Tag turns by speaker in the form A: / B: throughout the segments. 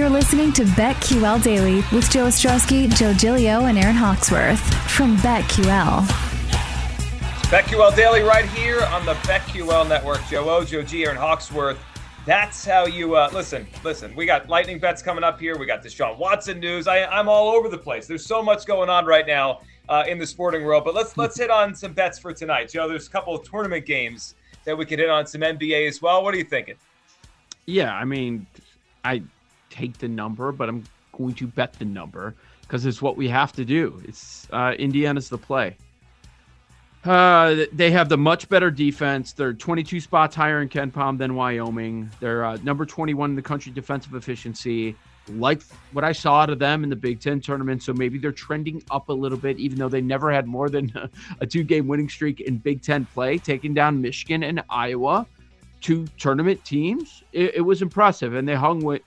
A: You're listening to BetQL Daily with Joe Ostrowski, Joe Gilio, and Aaron Hawksworth from BetQL.
B: BetQL Daily right here on the BetQL Network. Joe O, Joe G, Aaron Hawksworth. That's how you uh, listen. Listen, we got lightning bets coming up here. We got Deshaun Watson news. I, I'm all over the place. There's so much going on right now uh, in the sporting world. But let's let's hit on some bets for tonight. Joe, there's a couple of tournament games that we could hit on. Some NBA as well. What are you thinking?
C: Yeah, I mean, I take the number, but I'm going to bet the number because it's what we have to do. It's uh, Indiana's the play. Uh, they have the much better defense. They're 22 spots higher in KenPom than Wyoming. They're uh, number 21 in the country defensive efficiency. Like what I saw out of them in the Big Ten tournament, so maybe they're trending up a little bit, even though they never had more than a two-game winning streak in Big Ten play, taking down Michigan and Iowa, two tournament teams. It, it was impressive, and they hung with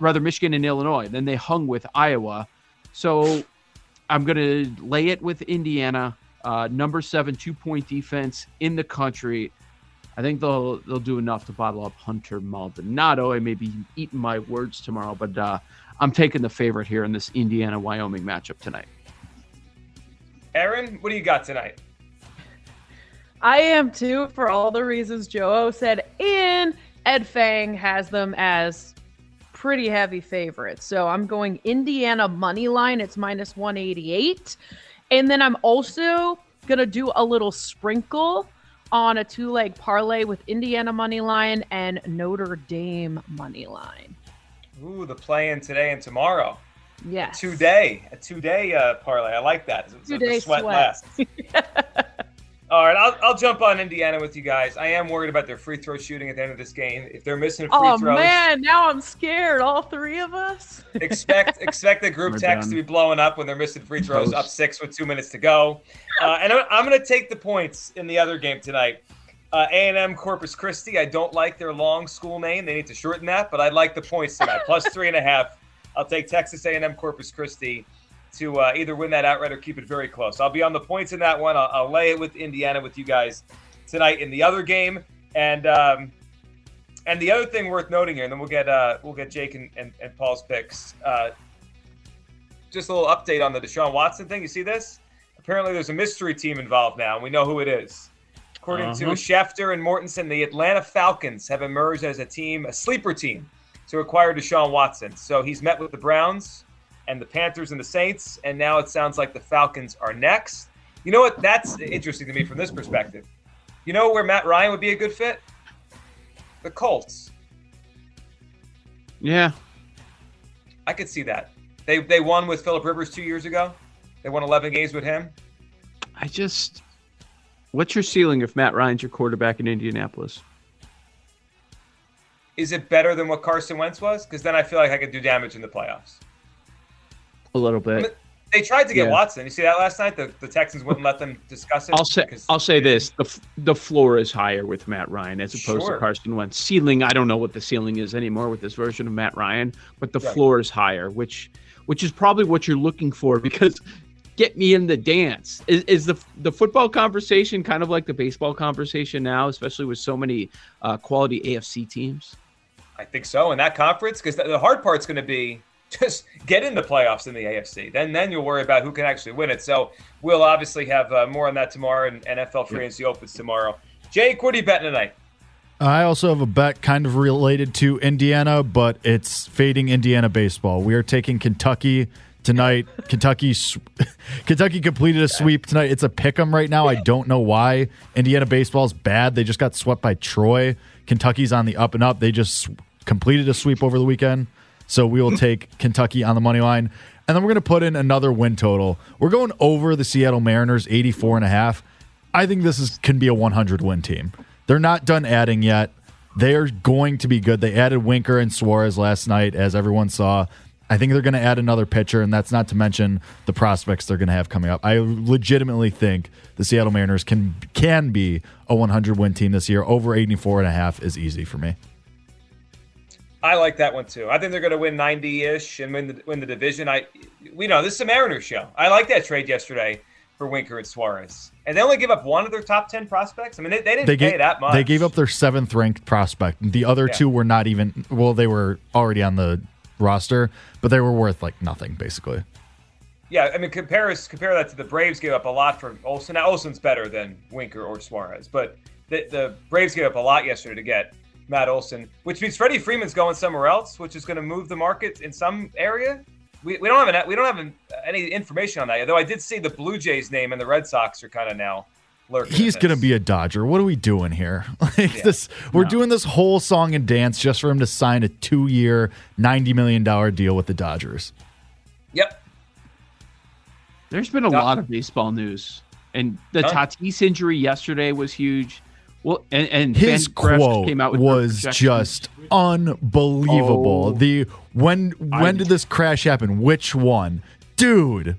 C: rather Michigan and Illinois. Then they hung with Iowa. So I'm going to lay it with Indiana, uh, number seven, two point defense in the country. I think they'll they'll do enough to bottle up Hunter Maldonado. I may be eating my words tomorrow, but uh, I'm taking the favorite here in this Indiana Wyoming matchup tonight.
B: Aaron, what do you got tonight?
D: I am too, for all the reasons Joe said, and Ed Feng has them as pretty heavy favorite. So I'm going Indiana money line. It's minus 188. And then I'm also going to do a little sprinkle on a two leg parlay with Indiana money line and Notre Dame money line.
B: Ooh, the play in today and tomorrow.
D: Yes.
B: A two day, a two day uh, parlay. I like that.
D: Two day sweat,
B: sweat. last. All right, I'll, I'll jump on Indiana with you guys. I am worried about their free throw shooting at the end of this game. If they're missing free
D: oh,
B: throws,
D: oh man, now I'm scared. All three of us.
B: expect expect the group We're text done. to be blowing up when they're missing free throws, Post. up six with two minutes to go. Uh, and I'm, I'm going to take the points in the other game tonight. Uh, A&M Corpus Christi. I don't like their long school name. They need to shorten that, but I like the points tonight. Plus three and a half. I'll take Texas A&M Corpus Christi to uh, either win that outright or keep it very close. I'll be on the points in that one. I'll, I'll lay it with Indiana with you guys tonight in the other game. And um, and the other thing worth noting here, and then we'll get uh, we'll get Jake and, and, and Paul's picks. Uh, just a little update on the Deshaun Watson thing. You see this? Apparently, there's a mystery team involved now, and we know who it is. According uh-huh. to Schefter and Mortensen, the Atlanta Falcons have emerged as a team, a sleeper team, to acquire Deshaun Watson. So he's met with the Browns and the Panthers and the Saints, and now it sounds like the Falcons are next. You know what? That's interesting to me from this perspective. You know where Matt Ryan would be a good fit? The Colts.
C: Yeah.
B: I could see that. They they won with Philip Rivers two years ago. They won 11 games with him.
C: I just, what's your ceiling if Matt Ryan's your quarterback in Indianapolis?
B: Is it better than what Carson Wentz was? Because then I feel like I could do damage in the playoffs.
C: A little bit.
B: they tried to get yeah. Watson. You see that last night? The, the Texans wouldn't let them discuss it.
C: I'll say I'll say this: the the floor is higher with Matt Ryan as opposed sure. to Carson Wentz. Ceiling, I don't know what the ceiling is anymore with this version of Matt Ryan, but the right. floor is higher, which which is probably what you're looking for because get me in the dance. Is, is the the football conversation kind of like the baseball conversation now, especially with so many uh, quality AFC teams?
B: I think so in that conference because the, the hard part's going to be just get in the playoffs in the AFC. Then then you'll worry about who can actually win it. So we'll obviously have uh, more on that tomorrow, and NFL free agency opens tomorrow. Jake, what are you betting tonight?
E: I also have a bet kind of related to Indiana, but it's fading Indiana baseball. We are taking Kentucky tonight. Kentucky Kentucky completed a sweep tonight. It's a pick 'em right now. I don't know why. Indiana baseball is bad. They just got swept by Troy. Kentucky's on the up and up. They just completed a sweep over the weekend. So we will take Kentucky on the money line. And then we're going to put in another win total. We're going over the Seattle Mariners 84 and a half. I think this is can be a 100 win team. They're not done adding yet. They are going to be good. They added Winker and Suarez last night, as everyone saw. I think they're going to add another pitcher, and that's not to mention the prospects they're going to have coming up. I legitimately think the Seattle Mariners can can be a 100 win team this year. Over 84 and a half is easy for me.
B: I like that one too. I think they're going to win 90-ish and win the win the division. I we know this is a Mariners show. I like that trade yesterday for Winker and Suarez. And they only give up one of their top 10 prospects. I mean, they, they didn't they pay gave, that much.
E: They gave up their seventh ranked prospect. The other yeah. two were not even, well, they were already on the roster, but they were worth like nothing basically.
B: Yeah, I mean, compare compare that to the Braves gave up a lot for Olson. Now Olson's better than Winker or Suarez, but the, the Braves gave up a lot yesterday to get Matt Olson, which means Freddie Freeman's going somewhere else, which is going to move the market in some area. We, we don't have an, we don't have an, any information on that yet. Though I did see the Blue Jays name and the Red Sox are kind of now lurking.
E: He's going to be a Dodger. What are we doing here? Like yeah. this, we're no. doing this whole song and dance just for him to sign a two-year, ninety million dollar deal with the Dodgers.
B: Yep.
C: There's been a lot of baseball news, and the Tatis injury yesterday was huge. Well, and, and
E: his quote came out was just unbelievable. Oh, the when when I, did this crash happen? Which one, dude?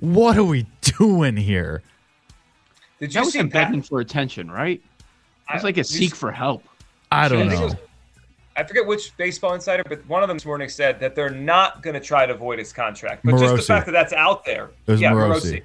E: What are we doing here?
C: Did you that was him begging for attention, right? It was like a seek for help.
E: I don't know.
B: Was, I forget which baseball insider, but one of them this morning said that they're not going to try to avoid his contract. But Morosi. just the fact that that's out there,
E: yeah, Morosi. Morosi.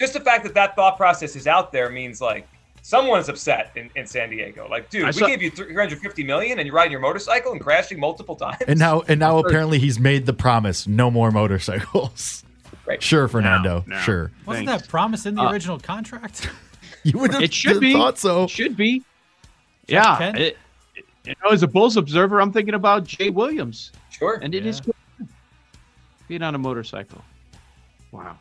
B: Just the fact that that thought process is out there means like someone's upset in, in San Diego. Like, dude, I we saw, gave you 350 million and you're riding your motorcycle and crashing multiple times.
E: And now, and now apparently he's made the promise: no more motorcycles. Right. Sure, Fernando. No, no. Sure.
F: Wasn't Thanks. that promise in the uh, original contract?
E: You would have it should be. thought so.
C: It should be. Yeah. It, you know, as a Bulls observer, I'm thinking about Jay Williams.
B: Sure.
C: And it yeah. is being on a motorcycle. Wow.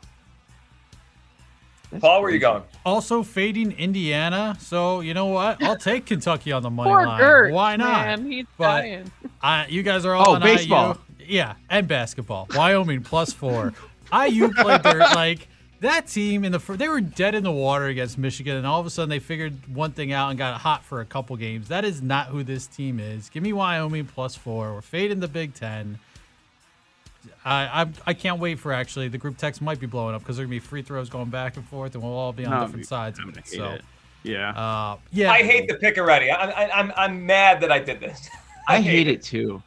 B: That's Paul, where are you going?
F: Also fading Indiana. So you know what? I'll take Kentucky on the money
D: Poor
F: line.
D: Gert,
F: Why not?
D: Man, he's but dying.
F: I, you guys are all
C: oh, baseball.
F: IU. Yeah, and basketball. Wyoming plus four. IU played their like that team in the first, they were dead in the water against Michigan, and all of a sudden they figured one thing out and got hot for a couple games. That is not who this team is. Give me Wyoming plus four. We're fading the Big Ten. I, I I can't wait for actually the group text might be blowing up because there are gonna be free throws going back and forth, and we'll all be on no, different sides.
C: I'm
F: it,
C: so. It. Yeah.
F: Uh, yeah.
B: I hate the pick already. I, I, I'm I'm mad that I did this.
C: I, I hate, hate it. it too.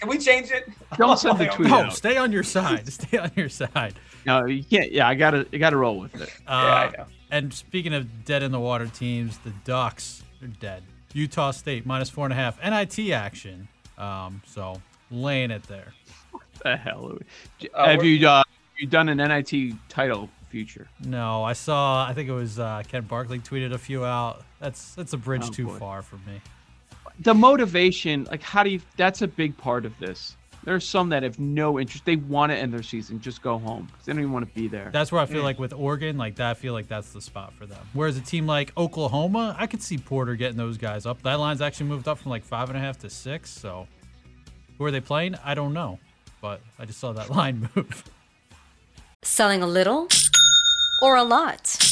B: Can we change it?
C: Don't send the tweet.
F: No, stay on your side. stay on your side.
C: No, you can't. Yeah, I gotta, I gotta roll with it.
F: Uh, yeah, I know. And speaking of dead in the water teams, the Ducks are dead. Utah State minus four and a half. NIT action. Um, so laying it there.
C: What the hell? Uh, have you uh, you done an NIT title future?
F: No, I saw. I think it was uh, Ken Barkley tweeted a few out. That's that's a bridge oh, too boy. far for me
C: the motivation, like how do you? That's a big part of this. There are some that have no interest. They want to end their season, just go home because they don't even want to be there.
F: That's where I feel like with Oregon, like that, I feel like that's the spot for them. Whereas a team like Oklahoma, I could see Porter getting those guys up. That line's actually moved up from like five and a half to six. So, who are they playing? I don't know, but I just saw that line move.
G: Selling a little or a lot.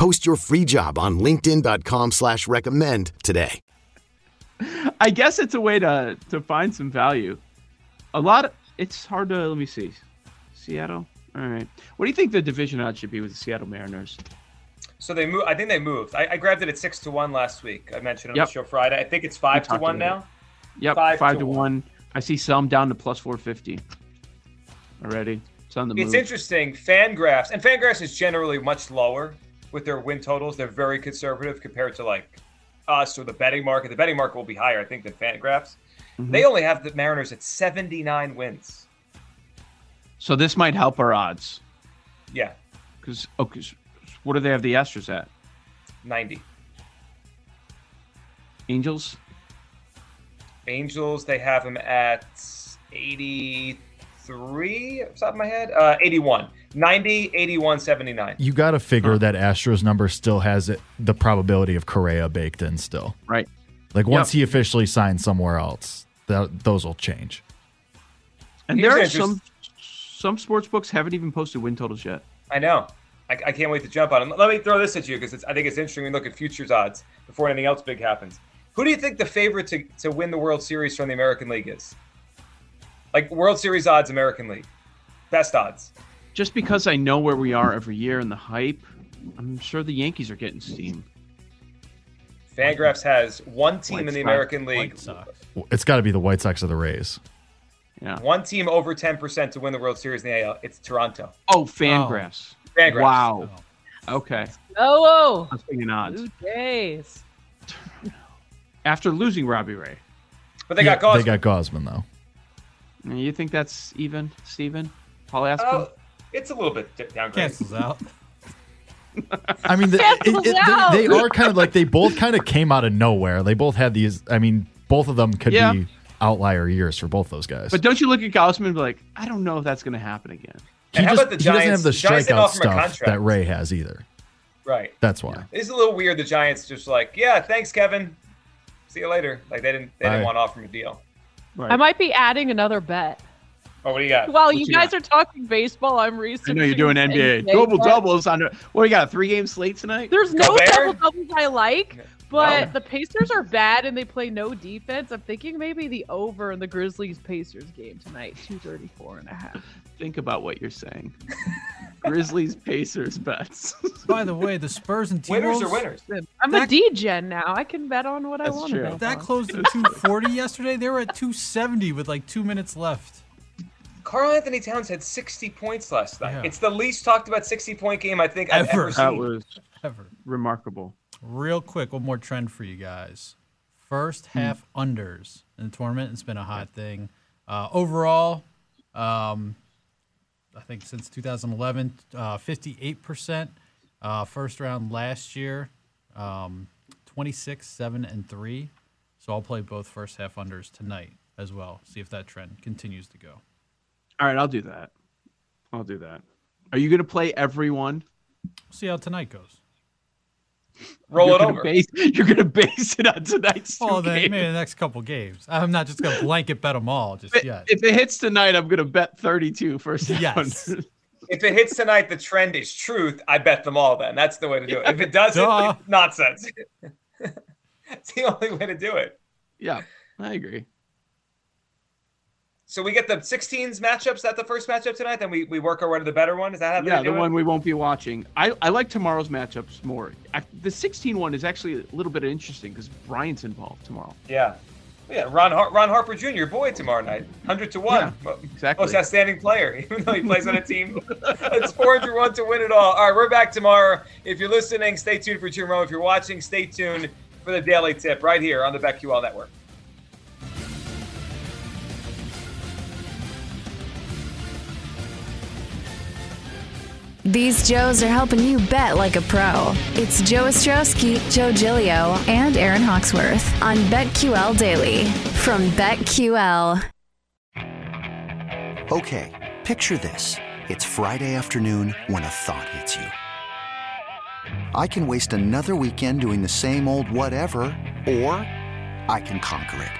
H: Post your free job on LinkedIn.com slash recommend today.
C: I guess it's a way to to find some value. A lot of it's hard to let me see. Seattle. All right. What do you think the division odds should be with the Seattle Mariners?
B: So they move. I think they moved. I, I grabbed it at six to one last week. I mentioned it on
C: Yep.
B: the show Friday. I think it's five to one now.
C: Yep,
B: Five
C: five,
B: to
C: to,
B: one.
C: one. I see some down to plus four fifty already. It's on the
B: It's
C: move.
B: interesting. Fangraphs and Fangraphs is generally much lower with their win totals. They're very conservative compared to like us or the betting market. The betting market will be higher, I think, than Fangraphs.
C: Mm-hmm.
B: They only have the Mariners at 79 wins.
C: So this might help our odds
B: Yeah,
C: because okay, what do they have the Astros at?
B: 90.
C: Angels.
B: Angels, they have them at 83, off the top of my head. Uh, 81. 90, 81, 79.
E: You got to figure that Astros number still has it, the probability of Correa baked in still.
C: Right.
E: Like once
C: Yep.
E: he officially signs somewhere else, that those will change.
C: And
B: Here's
C: there are some some sports books haven't even posted win totals yet.
B: I know. I, I can't wait to jump on them. Let me throw this at you because I think it's interesting. We look at futures odds before anything else big happens. Who do you think the favorite to, to win the World Series from the American League is? Like World Series odds, American League. Best odds.
C: Just because I know where we are every year and the hype, I'm sure the Yankees are getting steam.
B: Fangraphs has one team
C: White
B: in the
C: Sox.
B: American League.
E: It's got to be the White Sox or the Rays.
C: Yeah.
B: One team over 10% to win the World Series in the AL. It's Toronto.
C: Oh, Fangraphs.
B: Fangraphs.
C: Wow. Oh. Okay.
D: Oh,
C: I was thinking odds.
D: Blue Jays.
C: After losing Robbie Ray.
B: But they
E: Yeah,
B: got Gausman.
E: They got Gausman though.
C: You think that's even, Steven? Paul Aspen?
B: Oh, it's a little bit d- downgraded.
F: Cancels out.
E: I mean, the, it, it-
D: out.
E: they, they are kind of like they both kind of came out of nowhere. They both had these. I mean, both of them could
C: Yeah.
E: be outlier years for both those guys.
C: But don't you look at Gausman and be like, I don't know if that's going to happen again.
E: he,
B: And how
E: just,
B: about the
E: he doesn't have the
B: The
E: strikeout
B: offer him a
E: stuff that Ray has either.
B: Right.
E: That's why.
B: It's a little weird. The Giants just like, yeah, thanks, Kevin. See you later. Like they didn't they didn't
E: Bye.
B: want to offer him a deal.
C: Right.
D: I might be adding another bet.
B: Oh, what do you got?
D: While
C: What
D: you
C: you
D: guys
C: got?
D: are talking baseball, I'm researching.
C: I
D: researching.
C: know you're doing NBA.
D: NBA
C: Double doubles on. the- What, we got a three game slate tonight?
D: There's no double doubles I like, but
B: No.
D: the Pacers are bad and they play no defense. I'm thinking maybe the over in the Grizzlies Pacers game tonight, 234 and a half.
C: Think about what you're saying. Grizzlies, Pacers bets.
F: By the way, the Spurs and T
B: winners are winners.
D: I'm
F: That-
D: a D-gen now. I can bet on what I want to bet
F: That closed at 240 yesterday. They were at 270 with like two minutes left.
B: Karl-Anthony Towns had 60 points last night.
F: Yeah.
B: It's the least talked about 60 point game I think I've
F: Ever.
B: ever
C: that was
F: Ever.
C: remarkable.
F: Real quick, one more trend for you guys. First half unders in the tournament. It's been a hot thing. Uh, overall, um, I think since 2011, uh, 58% uh, first round last year, um, 26, 7, and 3. So I'll play both first half unders tonight as well. See if that trend continues to go.
C: All right, I'll do that. I'll do that. Are you going to play everyone?
F: See how tonight goes.
B: Roll
C: you're
B: it
C: gonna
B: over.
C: Base, you're going to base it on tonight's two
F: Well, then
C: games.
F: maybe the next couple games. I'm not just going to blanket bet them all just
C: If-
F: yet.
C: If it hits tonight, I'm going to bet 32 first half
F: Yes.
C: under.
B: If it hits tonight, the trend is truth. I bet them all. Then that's the way to do it. If it doesn't,
F: Duh.
B: it's nonsense. it's the only way to do it.
C: Yeah, I agree.
B: So we get the 16s matchups. That the first matchup tonight. Then we, we work our way to the better one. Is that how
C: Yeah, the one we won't be watching. I, I like tomorrow's matchups more. I, the 16 one is actually a little bit interesting because Brian's involved tomorrow.
B: Yeah. Yeah, Ron Har- Ron Harper Jr., boy, tomorrow night, hundred to one,
C: Yeah, exactly.
B: most outstanding player, even though he plays on a team. it's four hundred one to win it all. All right, we're back tomorrow. If you're listening, stay tuned for Jim Rome. If you're watching, stay tuned for the daily tip right here on the BetQL Network.
A: These Joes are helping you bet like a pro. It's Joe Ostrowski, Joe Gilio, and Aaron Hawksworth on BetQL Daily from BetQL.
I: Okay, picture this. It's Friday afternoon when a thought hits you. I can waste another weekend doing the same old whatever, or I can conquer it.